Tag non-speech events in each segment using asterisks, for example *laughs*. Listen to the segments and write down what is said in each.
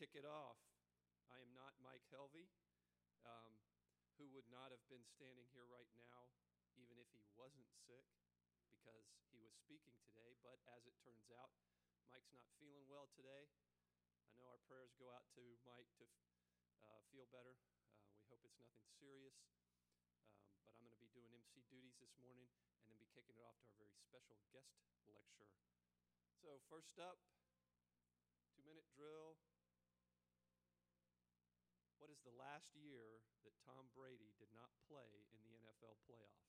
kick it off. I am not Mike Helvey, um, who would not have been standing here right now even if he wasn't sick because he was speaking today. But as it turns out, Mike's not feeling well today. I know our prayers go out to Mike to uh, feel better. Uh, we hope it's nothing serious. Um, but I'm going to be doing MC duties this morning and then be kicking it off to our very special guest lecture. So, first up, two minute drill. What is the last year that Tom Brady did not play in the NFL playoffs?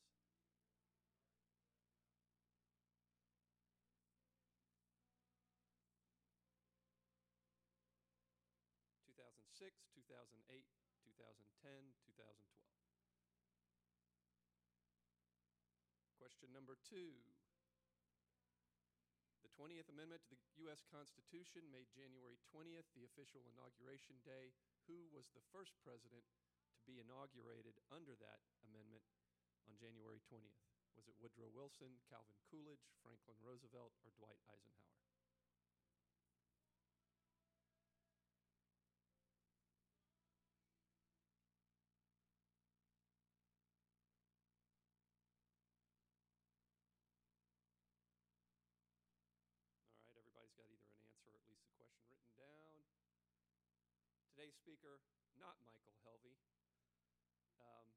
Two thousand six, two thousand eight, two thousand ten, two thousand twelve. Question number two. The 20th Amendment to the U.S. Constitution made January 20th the official inauguration day who was the first president to be inaugurated under that amendment on January 20th? Was it Woodrow Wilson, Calvin Coolidge, Franklin Roosevelt, or Dwight Eisenhower? Today's speaker, not Michael Helvey. Um,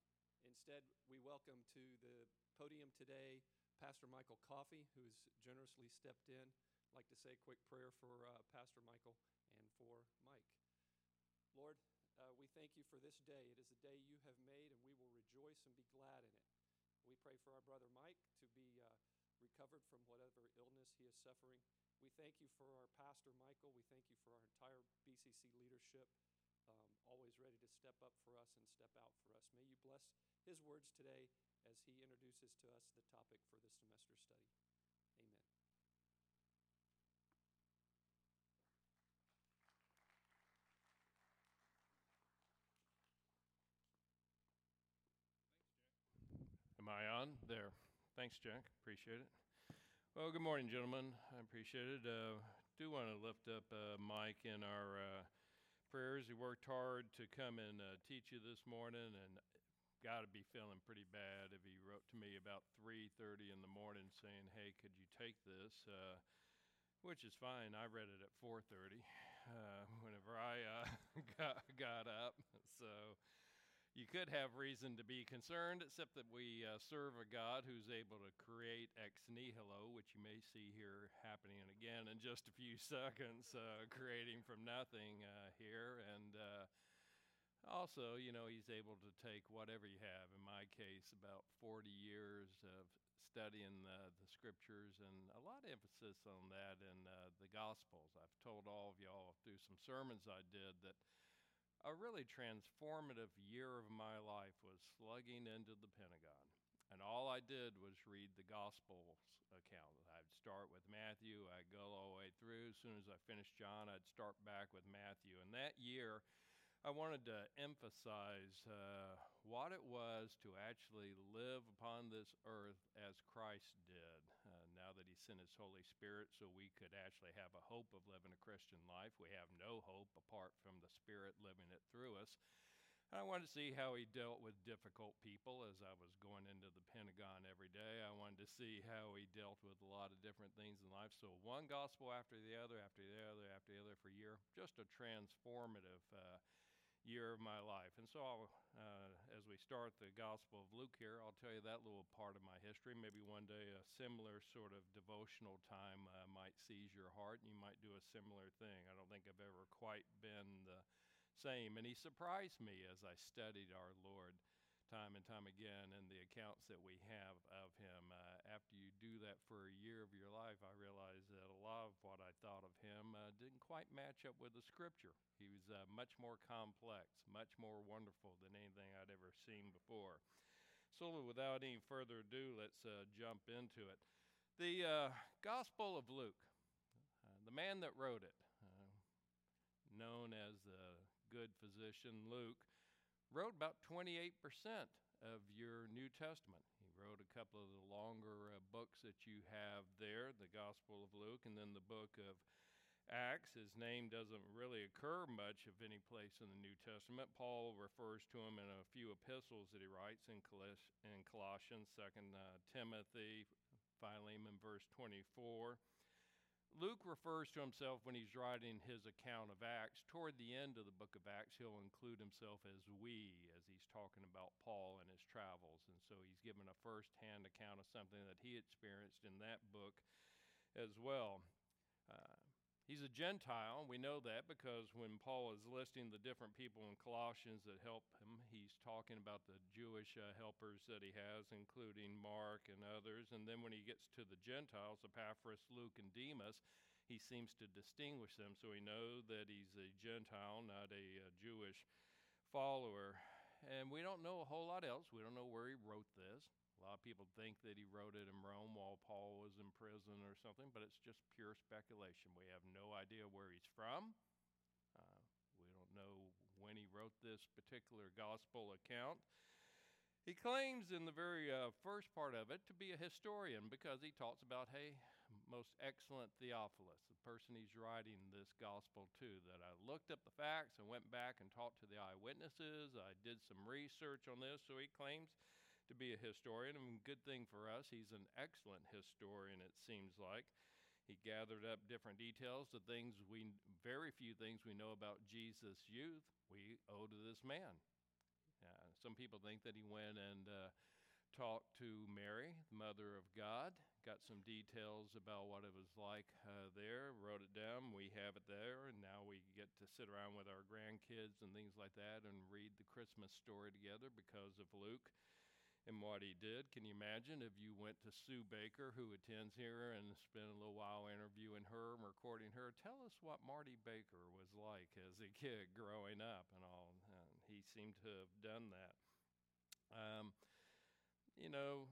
instead, we welcome to the podium today Pastor Michael Coffey, who's generously stepped in. I'd like to say a quick prayer for uh, Pastor Michael and for Mike. Lord, uh, we thank you for this day. It is a day you have made, and we will rejoice and be glad in it. We pray for our brother Mike to be uh, recovered from whatever illness he is suffering. We thank you for our pastor Michael. We thank you for our entire BCC leadership always ready to step up for us and step out for us. May you bless his words today as he introduces to us the topic for this semester study. Amen. Am I on? There. Thanks, Jack. Appreciate it. Well, good morning, gentlemen. I appreciate it. Uh, do want to lift up uh, Mike in our uh, prayers. He worked hard to come and uh, teach you this morning, and got to be feeling pretty bad if he wrote to me about 3:30 in the morning saying, "Hey, could you take this?" Uh, which is fine. I read it at 4:30 uh, whenever I uh, *laughs* got, got up. So you could have reason to be concerned, except that we uh, serve a God who's able to create ex nihilo, which you may see here happening again in just a few *laughs* seconds, uh, creating from nothing uh, here. And uh, also, you know, he's able to take whatever you have. In my case, about 40 years of studying the the scriptures and a lot of emphasis on that in uh, the Gospels. I've told all of y'all through some sermons I did that a really transformative year of my life was slugging into the Pentagon. And all I did was read the Gospels account. I'd start with Matthew, I'd go all the way through. As soon as I finished John, I'd start back with Matthew. And that year, I wanted to emphasize uh, what it was to actually live upon this earth as Christ did, that He sent His Holy Spirit, so we could actually have a hope of living a Christian life. We have no hope apart from the Spirit living it through us. I wanted to see how he dealt with difficult people as I was going into the Pentagon every day. I wanted to see how he dealt with a lot of different things in life. So, one gospel after the other, after the other, after the other for a year. Just a transformative uh, year of my life. And so, uh, as we start the Gospel of Luke here, I'll tell you that little part of my history. Maybe one day a similar sort of devotional time uh, might seize your heart and you might do a similar thing. I don't think I've ever quite been the same. And he surprised me as I studied our Lord time and time again in the accounts that we have of him. Uh, after you do that for a year of your life, I realized that a lot of what I thought of him uh, didn't quite match up with the scripture. He was uh, much more complex, much more wonderful than anything I'd ever seen before. So, without any further ado, let's uh, jump into it. The uh, Gospel of Luke, uh, the man that wrote it, known as the good physician Luke, wrote about 28% of your New Testament. Wrote a couple of the longer uh, books that you have there, the Gospel of Luke and then the book of Acts, his name doesn't really occur much of any place in the New Testament. Paul refers to him in a few epistles that he writes in, in Colossians, 2nd uh, Timothy, Philemon, verse 24. Luke refers to himself when he's writing his account of Acts. Toward the end of the book of Acts, he'll include himself as we, as he's talking about Paul and his travels. And so he's given a first hand account of something that he experienced in that book as well. Uh, He's a Gentile. We know that because when Paul is listing the different people in Colossians that help him, he's talking about the Jewish uh, helpers that he has, including Mark and others. And then when he gets to the Gentiles, Epaphras, Luke, and Demas, he seems to distinguish them. So we know that he's a Gentile, not a, a Jewish follower. And we don't know a whole lot else. We don't know where he wrote this. A lot of people think that he wrote it in Rome while Paul was in prison or something, but it's just pure speculation. We have no idea where he's from. Uh, we don't know when he wrote this particular gospel account. He claims in the very uh, first part of it to be a historian because he talks about, hey, most excellent Theophilus, the person he's writing this gospel to, that I looked up the facts and went back and talked to the eyewitnesses. I did some research on this, so he claims to be a historian, and good thing for us, he's an excellent historian, it seems like. He gathered up different details, the things we, very few things we know about Jesus' youth, we owe to this man. Uh, some people think that he went and uh, talked to Mary, the mother of God, got some details about what it was like uh, there, wrote it down. We have it there, and now we get to sit around with our grandkids and things like that and read the Christmas story together because of Luke and what he did. Can you imagine if you went to Sue Baker, who attends here, and spent a little while interviewing her and recording her? Tell us what Marty Baker was like as a kid growing up and all. And he seemed to have done that. Um, you know,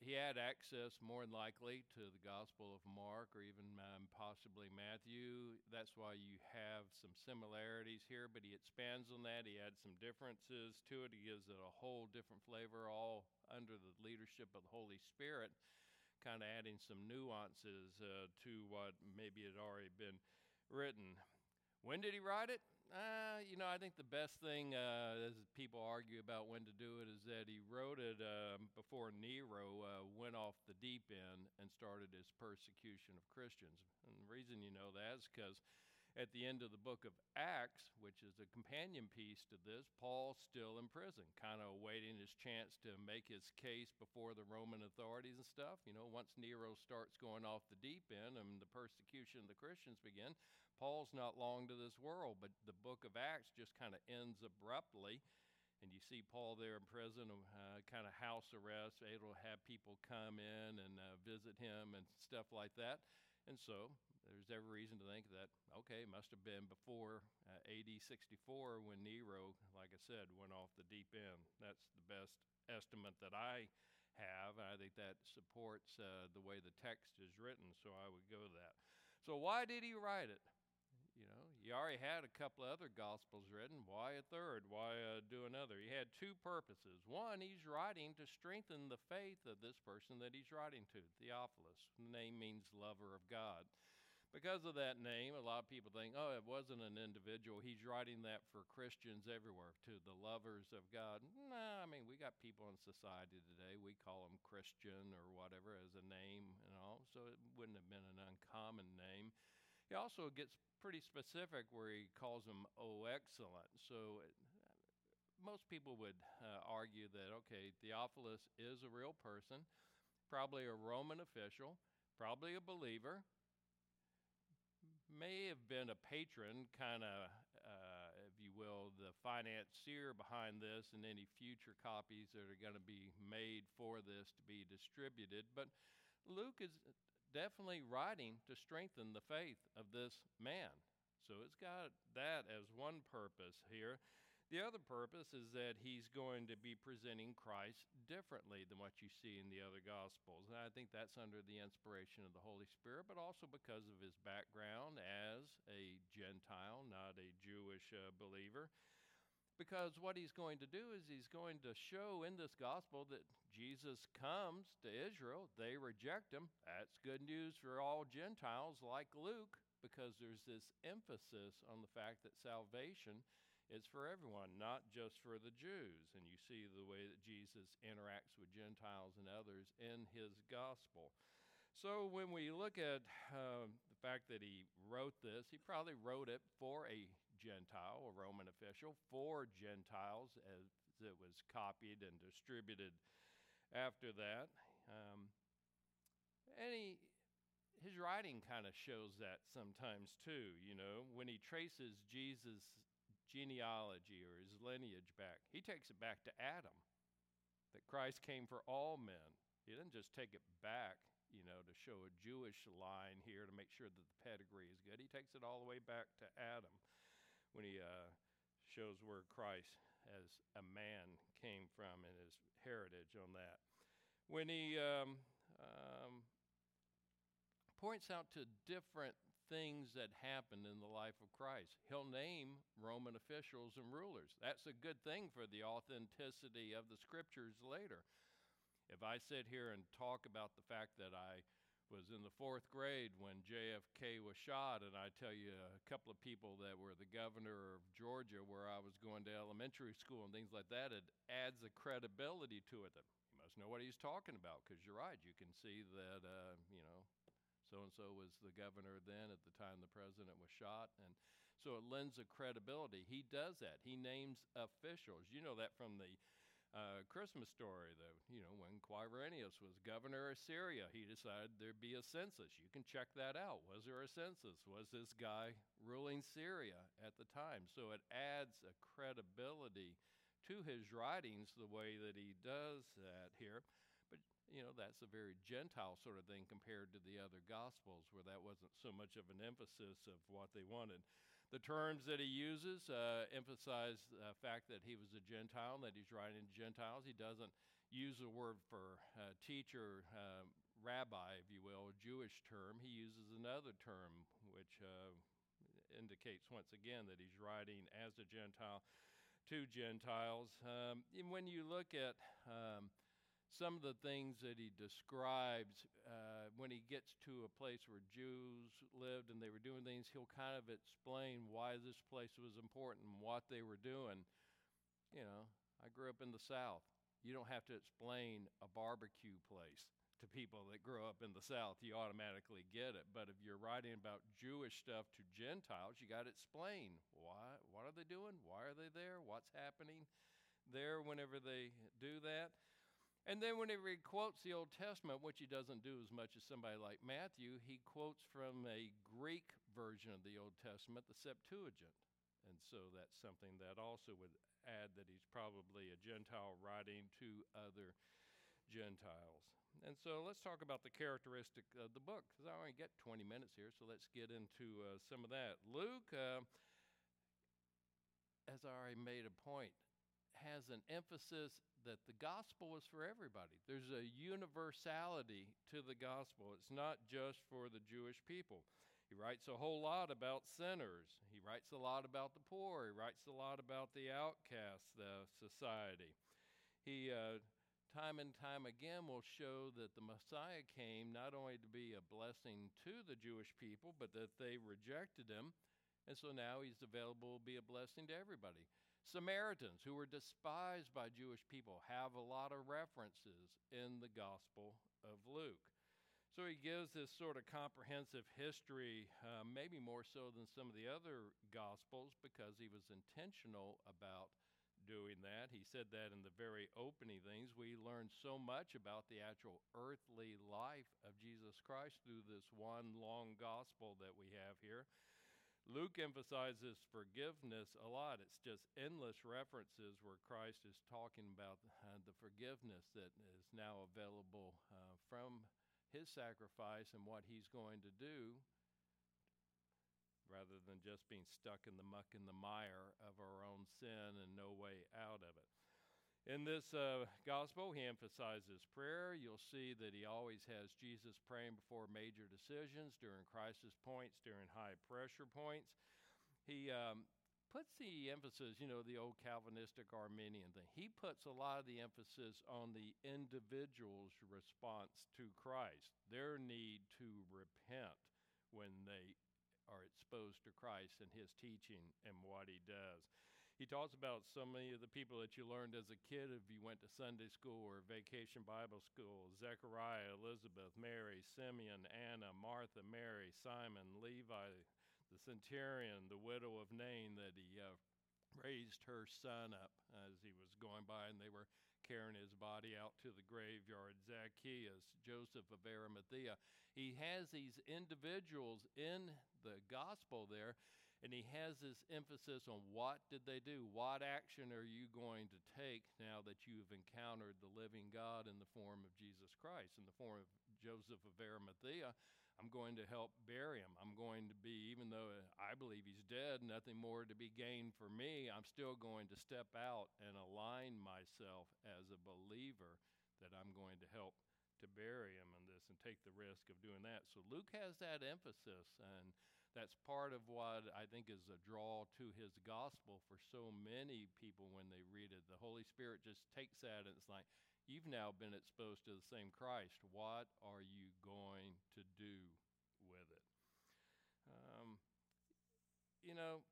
he had access more than likely to the Gospel of Mark or even um, possibly Matthew. That's why you have some similarities here, but he expands on that. He adds some differences to it. He gives it a whole different flavor, all under the leadership of the Holy Spirit, kind of adding some nuances uh, to what maybe had already been written. When did he write it? Uh, you know, I think the best thing, uh, as people argue about when to do it, is that he wrote it um, before Nero uh, went off the deep end and started his persecution of Christians. And the reason you know that is because at the end of the book of Acts, which is a companion piece to this, Paul's still in prison, kind of awaiting his chance to make his case before the Roman authorities and stuff. You know, once Nero starts going off the deep end and the persecution of the Christians begin, Paul's not long to this world, but the book of Acts just kind of ends abruptly. And you see Paul there in prison, uh, kind of house arrest, able to have people come in and uh, visit him and stuff like that. And so there's every reason to think that, okay, must have been before uh, AD 64 when Nero, like I said, went off the deep end. That's the best estimate that I have. And I think that supports uh, the way the text is written, so I would go to that. So, why did he write it? You already had a couple of other gospels written. Why a third? Why uh, do another? He had two purposes. One, he's writing to strengthen the faith of this person that he's writing to, Theophilus. The name means lover of God. Because of that name, a lot of people think, oh, it wasn't an individual. He's writing that for Christians everywhere, to the lovers of God. No, nah, I mean, we got people in society today. We call them Christian or whatever as a name and all, so it wouldn't have been an uncommon name. He also gets pretty specific where he calls them oh excellent. So it, most people would uh, argue that okay, Theophilus is a real person, probably a Roman official, probably a believer, may have been a patron, kind of, uh, if you will, the financier behind this and any future copies that are going to be made for this to be distributed. But Luke is definitely writing to strengthen the faith of this man. So it's got that as one purpose here. The other purpose is that he's going to be presenting Christ differently than what you see in the other Gospels. And I think that's under the inspiration of the Holy Spirit, but also because of his background as a Gentile, not a Jewish uh, believer. Because what he's going to do is he's going to show in this gospel that Jesus comes to Israel, they reject him. That's good news for all Gentiles like Luke. because there's this emphasis on the fact that salvation is for everyone, not just for the Jews. And you see the way that Jesus interacts with Gentiles and others in his gospel. So when we look at uh, the fact that he wrote this, he probably wrote it for a Gentile, a Roman official, for Gentiles as it was copied and distributed after that. Um, and he, his writing kind of shows that sometimes too, you know, when he traces Jesus' genealogy or his lineage back, he takes it back to Adam, that Christ came for all men. He didn't just take it back you know, to show a Jewish line here to make sure that the pedigree is good. He takes it all the way back to Adam when he uh, shows where Christ as a man came from and his heritage on that. When he um, um, points out to different things that happened in the life of Christ, he'll name Roman officials and rulers. That's a good thing for the authenticity of the scriptures later. If I sit here and talk about the fact that I was in the fourth grade when JFK was shot, and I tell you a couple of people that were the governor of Georgia where I was going to elementary school and things like that, it adds a credibility to it that he must know what he's talking about because you're right. You can see that, uh, you know, so and so was the governor then at the time the president was shot. And so it lends a credibility. He does that. He names officials. You know that from the uh, Christmas story, though, you know, when Quirinius was governor of Syria, he decided there'd be a census. You can check that out. Was there a census? Was this guy ruling Syria at the time? So it adds a credibility to his writings the way that he does that here. But, you know, that's a very Gentile sort of thing compared to the other Gospels where that wasn't so much of an emphasis of what they wanted. The terms that he uses uh, emphasize the fact that he was a Gentile, and that he's writing to Gentiles. He doesn't use the word for uh, teacher, uh, rabbi, if you will, a Jewish term. He uses another term, which uh, indicates once again that he's writing as a Gentile to Gentiles. Um, and when you look at um, some of the things that he describes uh, when he gets to a place where Jews lived and they were doing things, he'll kind of explain why this place was important and what they were doing. You know, I grew up in the South. You don't have to explain a barbecue place to people that grow up in the South. You automatically get it. But if you're writing about Jewish stuff to Gentiles, you got to explain why. What are they doing? Why are they there? What's happening there whenever they do that? And then whenever he quotes the Old Testament, which he doesn't do as much as somebody like Matthew, he quotes from a Greek version of the Old Testament, the Septuagint. And so that's something that also would add that he's probably a Gentile writing to other Gentiles. And so let's talk about the characteristic of the book, because I only get 20 minutes here, so let's get into uh, some of that. Luke, uh, as I already made a point, has an emphasis that the gospel is for everybody. There's a universality to the gospel. It's not just for the Jewish people. He writes a whole lot about sinners. He writes a lot about the poor. He writes a lot about the outcasts, the society. He, uh, time and time again, will show that the Messiah came not only to be a blessing to the Jewish people, but that they rejected him. And so now he's available to be a blessing to everybody. Samaritans, who were despised by Jewish people, have a lot of references in the Gospel of Luke. So he gives this sort of comprehensive history, uh, maybe more so than some of the other Gospels, because he was intentional about doing that. He said that in the very opening things. We learn so much about the actual earthly life of Jesus Christ through this one long Gospel that we have here. Luke emphasizes forgiveness a lot. It's just endless references where Christ is talking about uh, the forgiveness that is now available uh, from his sacrifice and what he's going to do rather than just being stuck in the muck and the mire of our own sin and no way out of it. In this uh, gospel, he emphasizes prayer. You'll see that he always has Jesus praying before major decisions, during crisis points, during high pressure points. He um, puts the emphasis, you know, the old Calvinistic Arminian thing. He puts a lot of the emphasis on the individual's response to Christ, their need to repent when they are exposed to Christ and his teaching and what he does. He talks about so many of the people that you learned as a kid if you went to Sunday school or vacation Bible school Zechariah, Elizabeth, Mary, Simeon, Anna, Martha, Mary, Simon, Levi, the centurion, the widow of Nain that he uh, raised her son up as he was going by and they were carrying his body out to the graveyard. Zacchaeus, Joseph of Arimathea. He has these individuals in the gospel there and he has this emphasis on what did they do? What action are you going to take now that you've encountered the living god in the form of jesus christ in the form of joseph of arimathea? I'm going to help bury him. I'm going to be even though i believe he's dead nothing more to be gained for me i'm still going to step out and align myself as a believer that i'm going to help to bury him in this and take the risk of doing that. So luke has that emphasis and that's part of what I think is a draw to his gospel for so many people when they read it. The Holy Spirit just takes that and it's like, you've now been exposed to the same Christ. What are you going to do with it? Um, you know,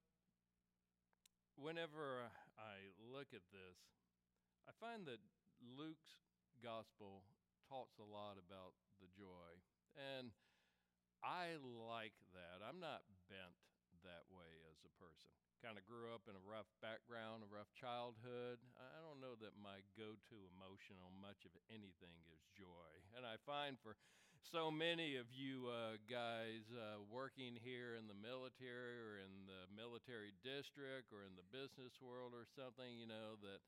whenever I look at this, I find that Luke's gospel talks a lot about the joy. And I like that. I'm not bent that way as a person. Kind of grew up in a rough background, a rough childhood. I don't know that my go to emotion on much of anything is joy. And I find for so many of you uh, guys uh, working here in the military or in the military district or in the business world or something, you know, that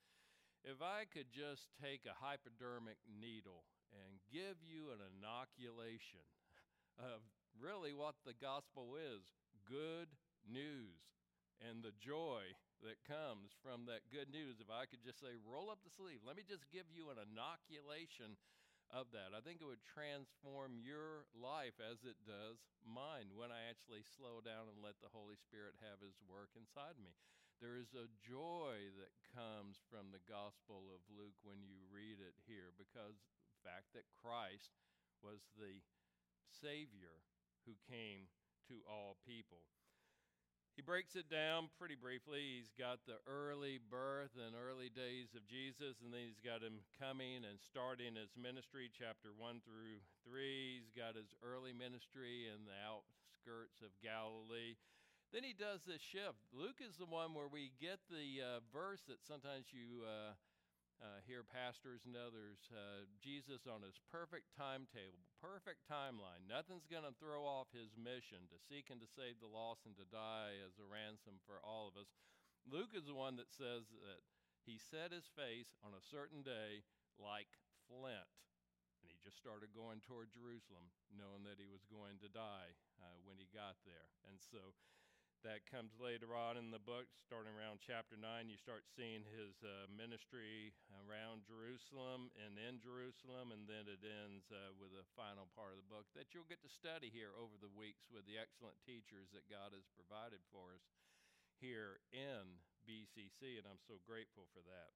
if I could just take a hypodermic needle and give you an inoculation *laughs* of really what the gospel is good news and the joy that comes from that good news. If I could just say, roll up the sleeve, let me just give you an inoculation of that. I think it would transform your life as it does mine when I actually slow down and let the Holy Spirit have His work inside me. There is a joy that comes from the Gospel of Luke when you read it here because the fact that Christ was the Savior who came to all people. He breaks it down pretty briefly. He's got the early birth and early days of Jesus, and then he's got him coming and starting his ministry, chapter 1 through 3. He's got his early ministry in the outskirts of Galilee. Then he does this shift. Luke is the one where we get the uh, verse that sometimes you. Uh, uh, hear pastors and others, uh, Jesus on his perfect timetable, perfect timeline. Nothing's going to throw off his mission to seek and to save the lost and to die as a ransom for all of us. Luke is the one that says that he set his face on a certain day like flint. And he just started going toward Jerusalem, knowing that he was going to die uh, when he got there. And so that comes later on in the book, starting around chapter 9. You start seeing his uh, ministry around Jerusalem and in Jerusalem, and then it ends uh, with the final part of the book that you'll get to study here over the weeks with the excellent teachers that God has provided for us here in BCC, and I'm so grateful for that.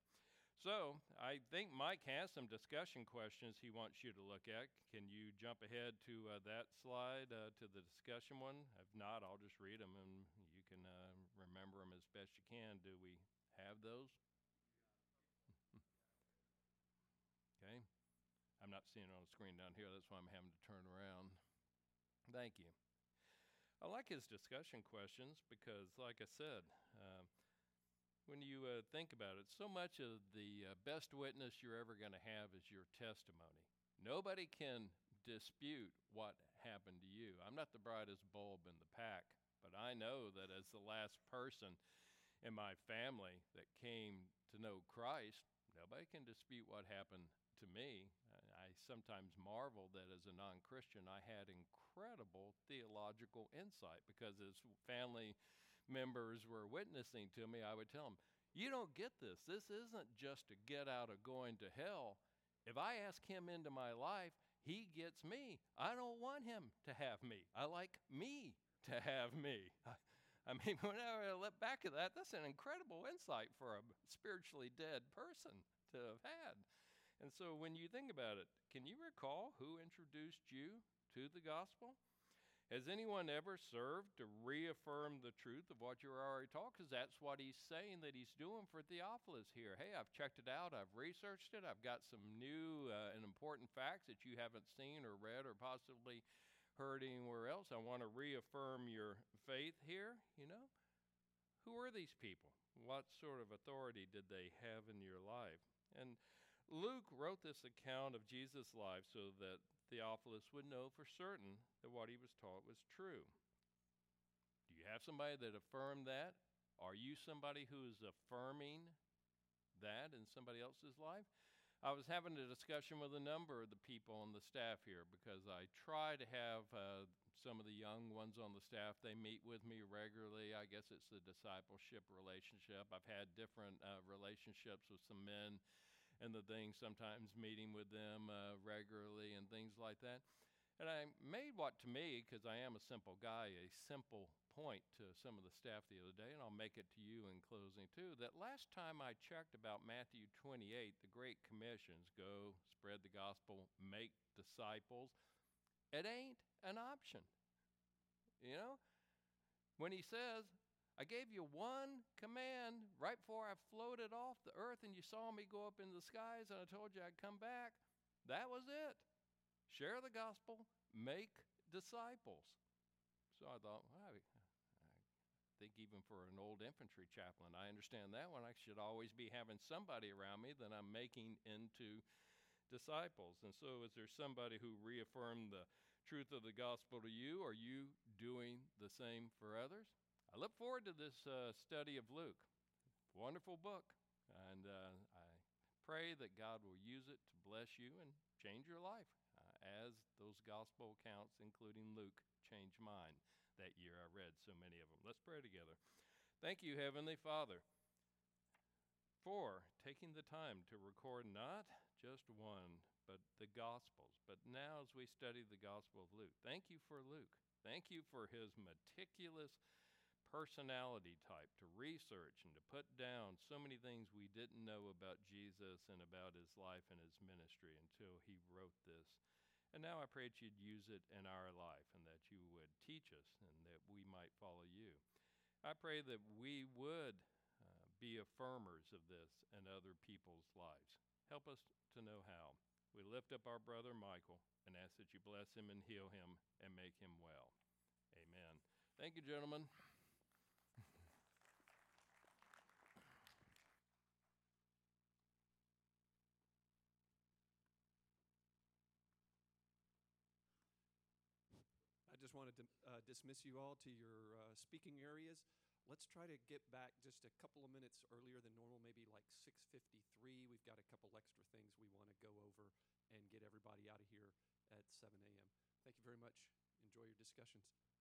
So I think Mike has some discussion questions he wants you to look at. Can you jump ahead to uh, that slide, uh, to the discussion one? If not, I'll just read them and you can uh, remember them as best you can. Do we have those? *laughs* okay. I'm not seeing it on the screen down here. That's why I'm having to turn around. Thank you. I like his discussion questions because, like I said, uh, when you uh, think about it, so much of the uh, best witness you're ever going to have is your testimony. Nobody can dispute what happened to you. I'm not the brightest bulb in the pack, but I know that as the last person in my family that came to know Christ, nobody can dispute what happened to me. I sometimes marvel that as a non Christian, I had incredible theological insight because as family members were witnessing to me, I would tell them, You don't get this. This isn't just to get out of going to hell. If I ask him into my life, he gets me. I don't want him to have me. I like me to have me. *laughs* I, mean, *laughs* whenever I look back at that, that's an incredible insight for a spiritually dead person to have had. And so when you think about it, can you recall who introduced you to the gospel? Has anyone ever served to reaffirm the truth of what you're already taught? Because that's what he's saying that he's doing for Theophilus here. Hey, I've checked it out, I've researched it, I've got some new uh, and important facts that you haven't seen or read or possibly heard anywhere else. I want to reaffirm your faith here, you know? Who are these people? What sort of authority did they have in your life? And Luke wrote this account of Jesus' life so that Theophilus would know for certain that what he was taught was true. Do you have somebody that affirmed that? Are you somebody who is affirming that in somebody else's life? I was having a discussion with a number of the people on the staff here because I try to have uh, some of the young ones on the staff. They meet with me regularly. I guess it's the discipleship relationship. I've had different uh, relationships with some men and the things, sometimes meeting with them uh, regularly and things like that. And I made what to me, because I am a simple guy, a simple point to some of the staff the other day, and I'll make it to you in closing too, that last time I checked about Matthew 28, the Great Commissions go, spread the gospel, make disciples, it ain't an option. You know? When he says, I gave you one command right before I floated off the earth and you saw me go up in the skies and I told you I'd come back. That was it. Share the gospel, make disciples. So I thought, well, I, I think even for an old infantry chaplain, I understand that one. I should always be having somebody around me that I'm making into disciples. And so, is there somebody who reaffirmed the truth of the gospel to you? Are you doing the same for others? I look forward to this uh, study of Luke. Wonderful book. And uh, I pray that God will use it to bless you and change your life uh, as those gospel accounts, including Luke, changed mine that year. I read so many of them. Let's pray together. Thank you, Heavenly Father, for taking the time to record not just one, but the Gospels. But now, as we study the Gospel of Luke, thank you for Luke. Thank you for his meticulous personality type to research and to put down so many things we didn't know about Jesus and about his life and his ministry until he wrote this. And now I pray that you'd use it in our life and that you would teach us and that we might follow you. I pray that we would uh, be affirmers of this in other people's lives. Help us to know how. We lift up our brother Michael and ask that you bless him and heal him and make him well. Amen. Thank you, gentlemen. I just wanted to uh, dismiss you all to your uh, speaking areas. Let's try to get back just a couple of minutes earlier than normal, maybe like 6:53. We've got a couple extra things we want to go over and get everybody out of here at 7 a.m. Thank you very much. Enjoy your discussions.